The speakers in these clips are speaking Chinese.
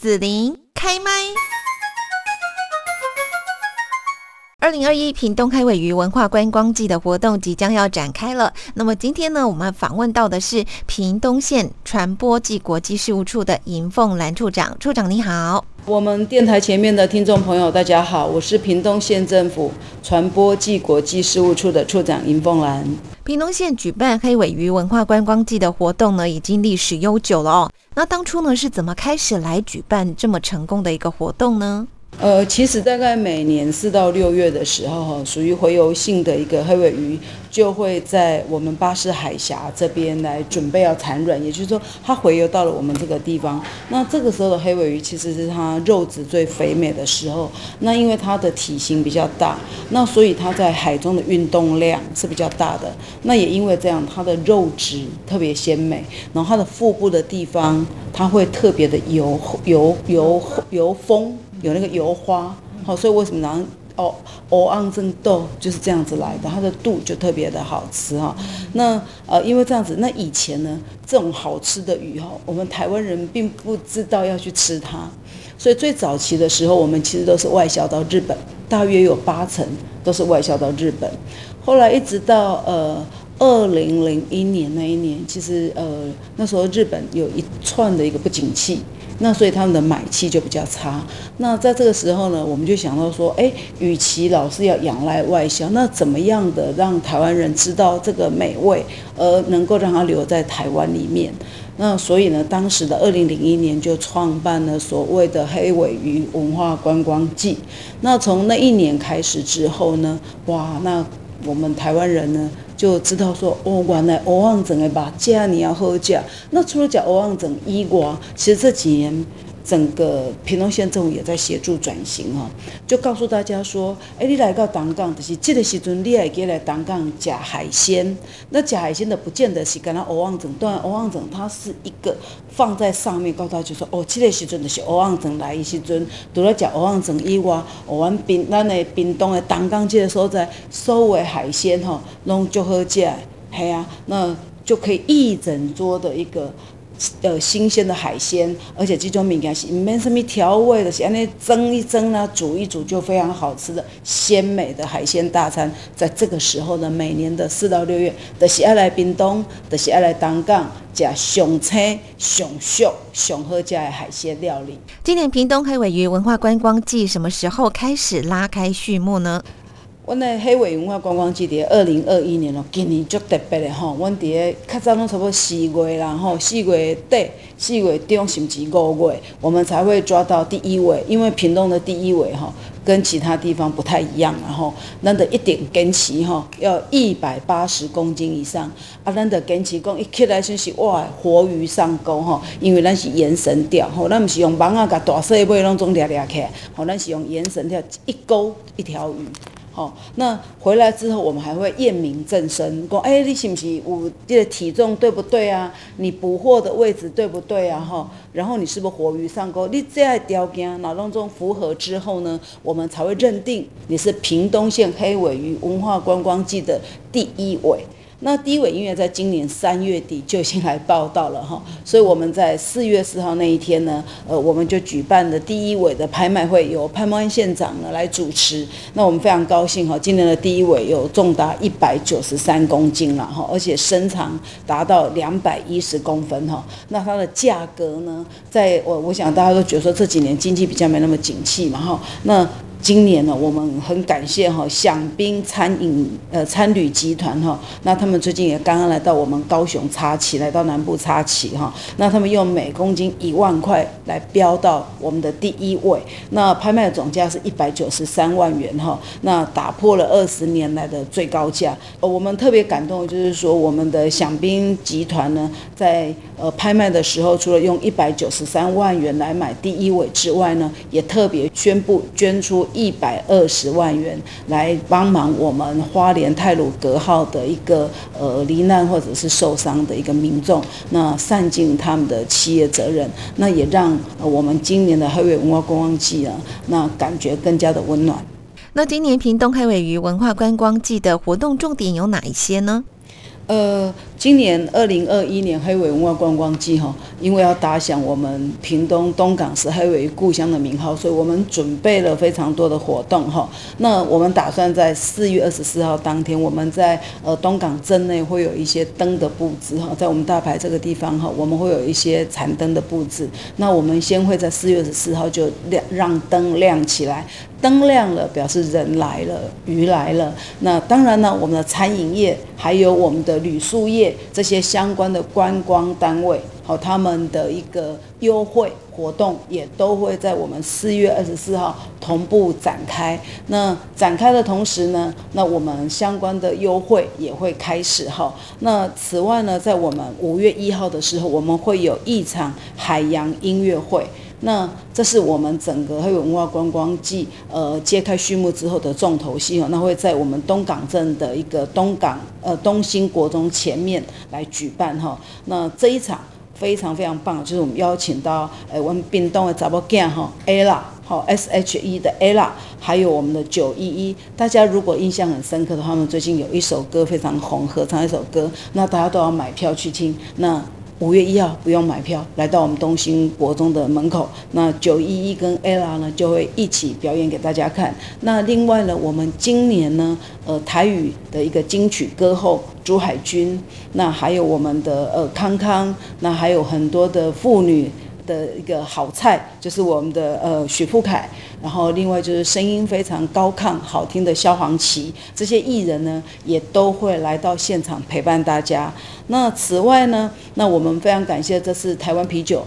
紫琳开麦。二零二一屏东开尾鱼文化观光季的活动即将要展开了。那么今天呢，我们访问到的是屏东县传播暨国际事务处的尹凤兰处长。处长你好，我们电台前面的听众朋友大家好，我是屏东县政府传播暨国际事务处的处长尹凤兰。屏东县举办黑尾鱼文化观光季的活动呢，已经历史悠久了哦。那当初呢，是怎么开始来举办这么成功的一个活动呢？呃，其实大概每年四到六月的时候，哈，属于洄游性的一个黑尾鱼，就会在我们巴士海峡这边来准备要产卵，也就是说，它洄游到了我们这个地方。那这个时候的黑尾鱼其实是它肉质最肥美的时候。那因为它的体型比较大，那所以它在海中的运动量是比较大的。那也因为这样，它的肉质特别鲜美，然后它的腹部的地方，它会特别的油油油油丰。有那个油花，好，所以为什么拿哦哦昂正豆就是这样子来的，它的度就特别的好吃哈。那呃，因为这样子，那以前呢，这种好吃的鱼哈，我们台湾人并不知道要去吃它，所以最早期的时候，我们其实都是外销到日本，大约有八成都是外销到日本。后来一直到呃二零零一年那一年，其实呃那时候日本有一串的一个不景气。那所以他们的买气就比较差。那在这个时候呢，我们就想到说，哎，与其老是要仰赖外销，那怎么样的让台湾人知道这个美味，而能够让它留在台湾里面？那所以呢，当时的二零零一年就创办了所谓的黑尾鱼文化观光季。那从那一年开始之后呢，哇，那我们台湾人呢？就知道说哦，原来欧旺整的吧，既然你要喝价，那除了讲欧旺整以外，其实这几年。整个屏东县政府也在协助转型哈，就告诉大家说，哎，你来到东港，就是这个时阵，你也可以来东港吃海鲜。那吃海鲜的不见得是跟他欧旺整，当然欧旺整它是一个放在上面，告诉大家说，哦，这个时阵就是欧旺整来的时阵，除了吃欧旺整以外，我们滨咱的滨东的东港这个所在，所有海鲜吼，拢就好食，系啊，那就可以一整桌的一个。呃，新鲜的海鲜，而且这种物件是没什么调味的，是安尼蒸一蒸呢，煮一煮就非常好吃的鲜美的海鲜大餐。在这个时候呢，每年的四到六月，都是爱来屏东，都是爱来东港，食上青、上熟、上好食的海鲜料理。今年屏东黑尾鱼文化观光季什么时候开始拉开序幕呢？阮的黑尾文化观光季伫二零二一年咯，今年足特别的吼。阮伫咧较早拢差不多四月啦吼，四月底、四月中甚至五月，我们才会抓到第一尾。因为屏东的第一尾吼，跟其他地方不太一样，然后咱得一点根旗吼，要一百八十公斤以上。啊，咱得根旗讲一起来就是哇，活鱼上钩吼，因为咱是延绳钓吼，咱毋是用网啊，甲大细尾拢总掠掠起，吼，咱是用延绳钓，一钩一条鱼。哦，那回来之后，我们还会验明正身，讲，哎，你是不是有这个体重对不对啊？你捕获的位置对不对啊？哈，然后你是不是活鱼上钩？你这样条件脑当中符合之后呢，我们才会认定你是屏东县黑尾鱼文化观光季的第一尾。那第一尾音乐在今年三月底就已经来报道了哈，所以我们在四月四号那一天呢，呃，我们就举办的第一尾的拍卖会，由潘茂安县长呢来主持。那我们非常高兴哈，今年的第一尾有重达一百九十三公斤了哈，而且身长达到两百一十公分哈。那它的价格呢，在我我想大家都觉得说这几年经济比较没那么景气嘛哈，那。今年呢，我们很感谢哈享宾餐饮呃餐旅集团哈，那他们最近也刚刚来到我们高雄插旗，来到南部插旗哈，那他们用每公斤一万块来标到我们的第一位，那拍卖总价是一百九十三万元哈，那打破了二十年来的最高价。我们特别感动的就是说，我们的享宾集团呢，在呃拍卖的时候，除了用一百九十三万元来买第一位之外呢，也特别宣布捐出。一百二十万元来帮忙我们花莲泰鲁格号的一个呃罹难或者是受伤的一个民众，那善尽他们的企业责任，那也让我们今年的黑尾文化观光季啊，那感觉更加的温暖。那今年屏东黑尾鱼文化观光季的活动重点有哪一些呢？呃，今年二零二一年黑尾文化观光季哈，因为要打响我们屏东东港是黑尾故乡的名号，所以我们准备了非常多的活动哈。那我们打算在四月二十四号当天，我们在呃东港镇内会有一些灯的布置哈，在我们大排这个地方哈，我们会有一些残灯的布置。那我们先会在四月二十四号就亮让灯亮起来。灯亮了，表示人来了，鱼来了。那当然呢，我们的餐饮业还有我们的旅宿业这些相关的观光单位，好，他们的一个优惠活动也都会在我们四月二十四号同步展开。那展开的同时呢，那我们相关的优惠也会开始哈。那此外呢，在我们五月一号的时候，我们会有一场海洋音乐会。那这是我们整个黑文化观光季，呃，揭开序幕之后的重头戏哦。那会在我们东港镇的一个东港呃东兴国中前面来举办哈。那这一场非常非常棒，就是我们邀请到呃我们屏东的查某囝哈 ella 好 S H E 的 ella，还有我们的九一一。大家如果印象很深刻的话，他们最近有一首歌非常红，合唱一首歌，那大家都要买票去听。那五月一号不用买票，来到我们东兴国中的门口，那九一一跟 ella 呢就会一起表演给大家看。那另外呢，我们今年呢，呃，台语的一个金曲歌后朱海军，那还有我们的呃康康，那还有很多的妇女。的一个好菜就是我们的呃许富凯，然后另外就是声音非常高亢好听的萧煌奇，这些艺人呢也都会来到现场陪伴大家。那此外呢，那我们非常感谢这次台湾啤酒。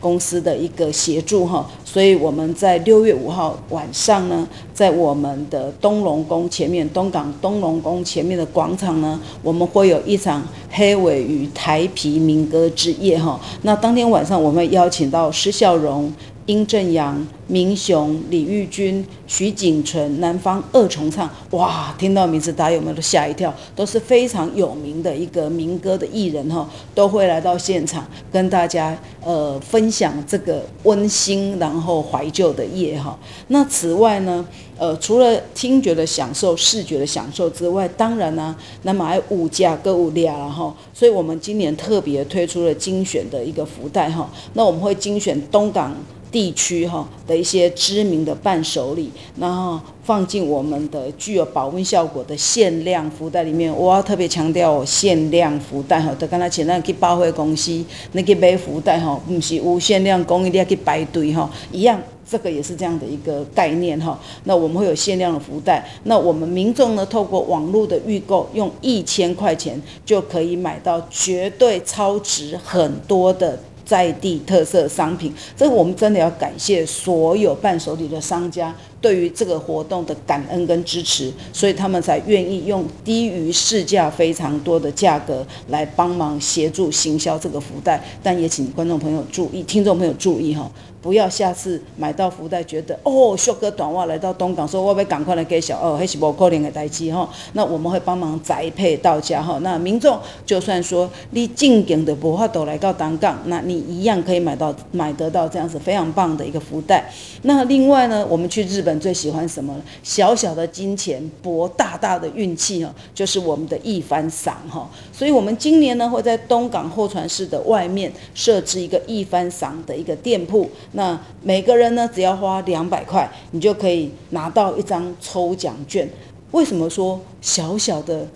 公司的一个协助哈，所以我们在六月五号晚上呢，在我们的东龙宫前面，东港东龙宫前面的广场呢，我们会有一场黑尾与台皮民歌之夜哈。那当天晚上我们邀请到施孝荣。殷正阳、明雄、李玉君、徐景淳、南方二重唱，哇！听到名字，大家有没有都吓一跳？都是非常有名的一个民歌的艺人哈，都会来到现场跟大家呃分享这个温馨然后怀旧的夜哈。那此外呢，呃，除了听觉的享受、视觉的享受之外，当然呢，那么还物价各物价了哈。所以我们今年特别推出了精选的一个福袋哈。那我们会精选东港。地区哈的一些知名的伴手礼，然后放进我们的具有保温效果的限量福袋里面。我要特别强调，限量福袋哈，就刚才前两去包会公司那个买福袋哈，不是无限量供应，你要去排队哈，一样，这个也是这样的一个概念哈。那我们会有限量的福袋，那我们民众呢，透过网络的预购，用一千块钱就可以买到绝对超值很多的。在地特色商品，这个我们真的要感谢所有伴手礼的商家对于这个活动的感恩跟支持，所以他们才愿意用低于市价非常多的价格来帮忙协助行销这个福袋。但也请观众朋友注意，听众朋友注意哈。不要下次买到福袋，觉得哦，秀哥短袜来到东港，说我要赶快来给小二，还是不可能的代志哈。那我们会帮忙宅配到家哈。那民众就算说你进境的不法都来到东港，那你一样可以买到买得到这样子非常棒的一个福袋。那另外呢，我们去日本最喜欢什么？小小的金钱博大大的运气哈，就是我们的一番赏哈。所以我们今年呢会在东港候船室的外面设置一个一番赏的一个店铺。那每个人呢，只要花两百块，你就可以拿到一张抽奖券。为什么说小小的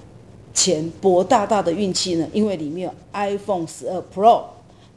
钱博大大的运气呢？因为里面有 iPhone 十二 Pro，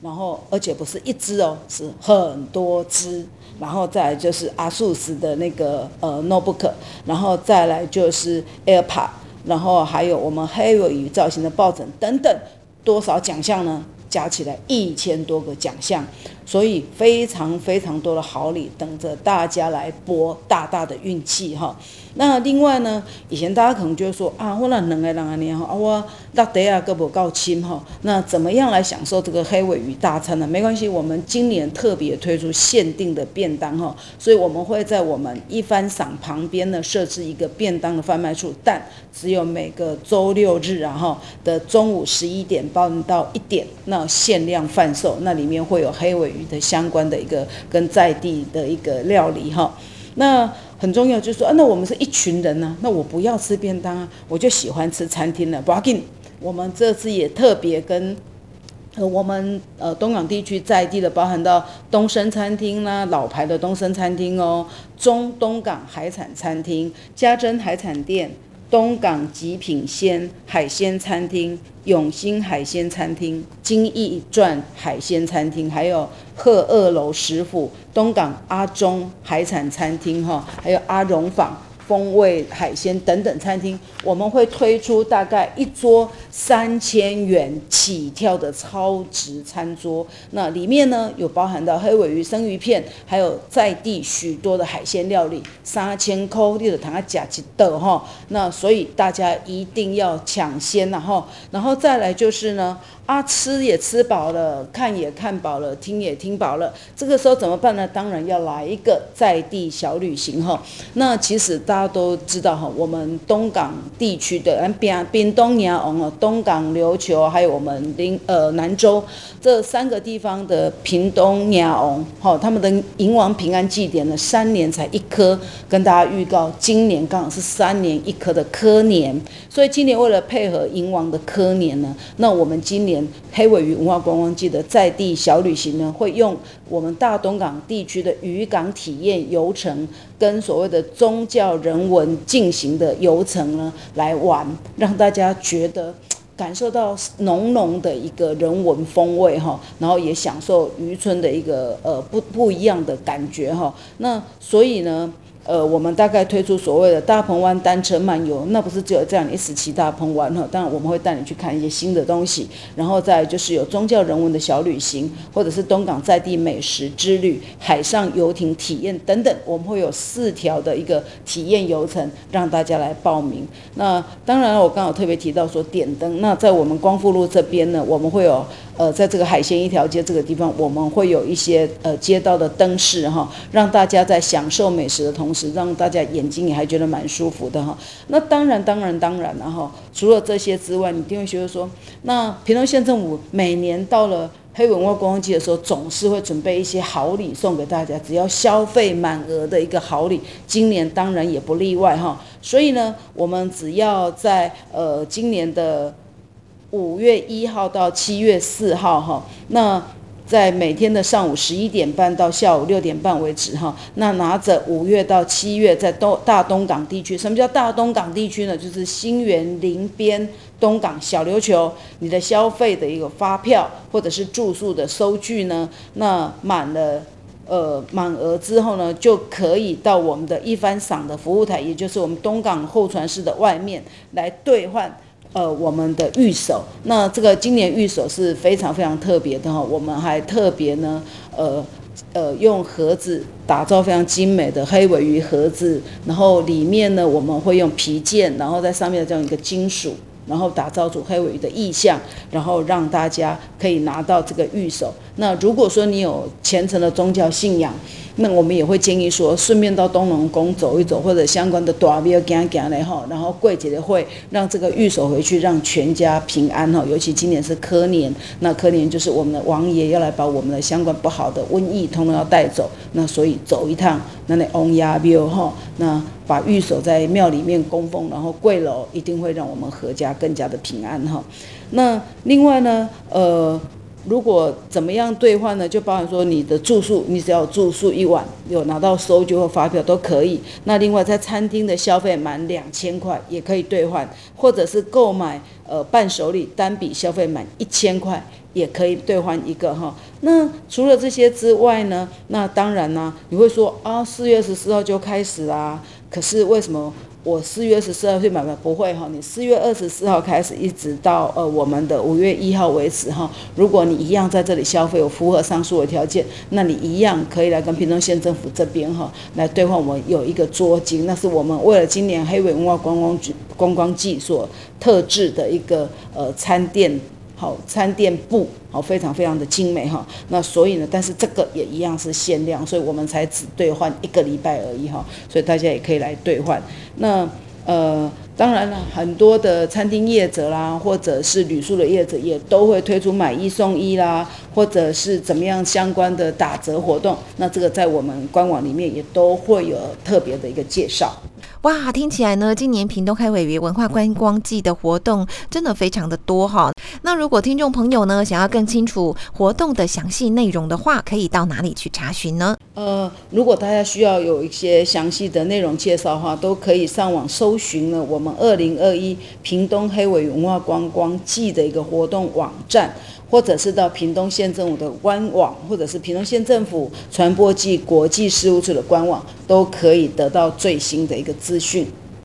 然后而且不是一只哦，是很多只。然后再来就是阿素斯的那个呃 notebook，然后再来就是 AirPod，然后还有我们黑尾鱼造型的抱枕等等，多少奖项呢？加起来一千多个奖项。所以非常非常多的好礼等着大家来博大大的运气哈。那另外呢，以前大家可能就说啊，我那两个人啊年哈，啊我那得啊个不够亲哈。那怎么样来享受这个黑尾鱼大餐呢？没关系，我们今年特别推出限定的便当哈。所以我们会在我们一番赏旁边呢设置一个便当的贩卖处，但只有每个周六日啊哈的中午十一点半到一点，那限量贩售，那里面会有黑尾鱼。的相关的一个跟在地的一个料理哈，那很重要就是说啊，那我们是一群人呢，那我不要吃便当啊，我就喜欢吃餐厅了，不要紧，我们这次也特别跟。我们呃东港地区在地的，包含到东升餐厅啦，老牌的东升餐厅哦，中东港海产餐厅、家珍海产店、东港极品鲜海鲜餐厅、永兴海鲜餐厅、金义传海鲜餐厅，还有鹤二楼食府、东港阿中海产餐厅哈，还有阿荣坊。风味海鲜等等餐厅，我们会推出大概一桌三千元起跳的超值餐桌。那里面呢有包含到黑尾鱼、生鱼片，还有在地许多的海鲜料理，三千块你就谈下价值的哈。那所以大家一定要抢先，然后，然后再来就是呢。啊，吃也吃饱了，看也看饱了，听也听饱了，这个时候怎么办呢？当然要来一个在地小旅行哈。那其实大大家都知道哈，我们东港地区的，嗯，边边东亚哦，东港琉球，还有我们林呃南州这三个地方的屏东亚翁，哈，他们的银王平安祭典呢，三年才一颗，跟大家预告，今年刚好是三年一颗的科年，所以今年为了配合银王的科年呢，那我们今年。黑尾鱼文化观光季的在地小旅行呢，会用我们大东港地区的渔港体验游程，跟所谓的宗教人人文进行的游程呢来玩，让大家觉得 感受到浓浓的一个人文风味哈，然后也享受渔村的一个呃不不一样的感觉哈。那所以呢。呃，我们大概推出所谓的大鹏湾单车漫游，那不是只有这样一时期大鹏湾哈。当然，我们会带你去看一些新的东西，然后再就是有宗教人文的小旅行，或者是东港在地美食之旅、海上游艇体验等等。我们会有四条的一个体验游程，让大家来报名。那当然，我刚好特别提到说点灯。那在我们光复路这边呢，我们会有。呃，在这个海鲜一条街这个地方，我们会有一些呃街道的灯饰哈，让大家在享受美食的同同时，让大家眼睛也还觉得蛮舒服的哈。那当然，当然，当然了哈。除了这些之外，你一定会觉得说，那屏东县政府每年到了黑文化观光季的时候，总是会准备一些好礼送给大家，只要消费满额的一个好礼，今年当然也不例外哈。所以呢，我们只要在呃今年的。五月一号到七月四号，哈，那在每天的上午十一点半到下午六点半为止，哈，那拿着五月到七月在东大东港地区，什么叫大东港地区呢？就是新园林边东港小琉球，你的消费的一个发票或者是住宿的收据呢，那满了，呃，满额之后呢，就可以到我们的一番赏的服务台，也就是我们东港候船室的外面来兑换。呃，我们的玉手，那这个今年玉手是非常非常特别的哈，我们还特别呢，呃呃，用盒子打造非常精美的黑尾鱼盒子，然后里面呢，我们会用皮件，然后在上面的这样一个金属，然后打造出黑尾鱼的意象，然后让大家可以拿到这个玉手。那如果说你有虔诚的宗教信仰，那我们也会建议说，顺便到东龙宫走一走，或者相关的大庙行行来哈，然后过节的会让这个玉手回去，让全家平安哈。尤其今年是科年，那科年就是我们的王爷要来把我们的相关不好的瘟疫通通要带走，那所以走一趟那那翁亚庙哈，那把玉手在庙里面供奉，然后跪楼，一定会让我们阖家更加的平安哈。那另外呢，呃。如果怎么样兑换呢？就包含说你的住宿，你只要住宿一晚，有拿到收据或发票都可以。那另外在餐厅的消费满两千块也可以兑换，或者是购买呃伴手礼单笔消费满一千块也可以兑换一个哈。那除了这些之外呢？那当然呢，你会说啊，四月十四号就开始啦。可是为什么？我四月二十四号去买吗？不会哈，你四月二十四号开始，一直到呃我们的五月一号为止哈。如果你一样在这里消费，有符合上述的条件，那你一样可以来跟屏东县政府这边哈来兑换。我们有一个桌巾，那是我们为了今年黑尾文化观光局观光季所特制的一个呃餐店。好，餐店布好，非常非常的精美哈。那所以呢，但是这个也一样是限量，所以我们才只兑换一个礼拜而已哈。所以大家也可以来兑换。那呃，当然了，很多的餐厅业者啦，或者是旅宿的业者也都会推出买一送一啦，或者是怎么样相关的打折活动。那这个在我们官网里面也都会有特别的一个介绍。哇，听起来呢，今年屏东开尾鱼文化观光季的活动真的非常的多哈。那如果听众朋友呢想要更清楚活动的详细内容的话，可以到哪里去查询呢？呃，如果大家需要有一些详细的内容介绍的话，都可以上网搜寻呢我们二零二一屏东黑尾鱼文化观光季的一个活动网站。或者是到屏东县政府的官网，或者是屏东县政府传播暨国际事务处的官网，都可以得到最新的一个资讯。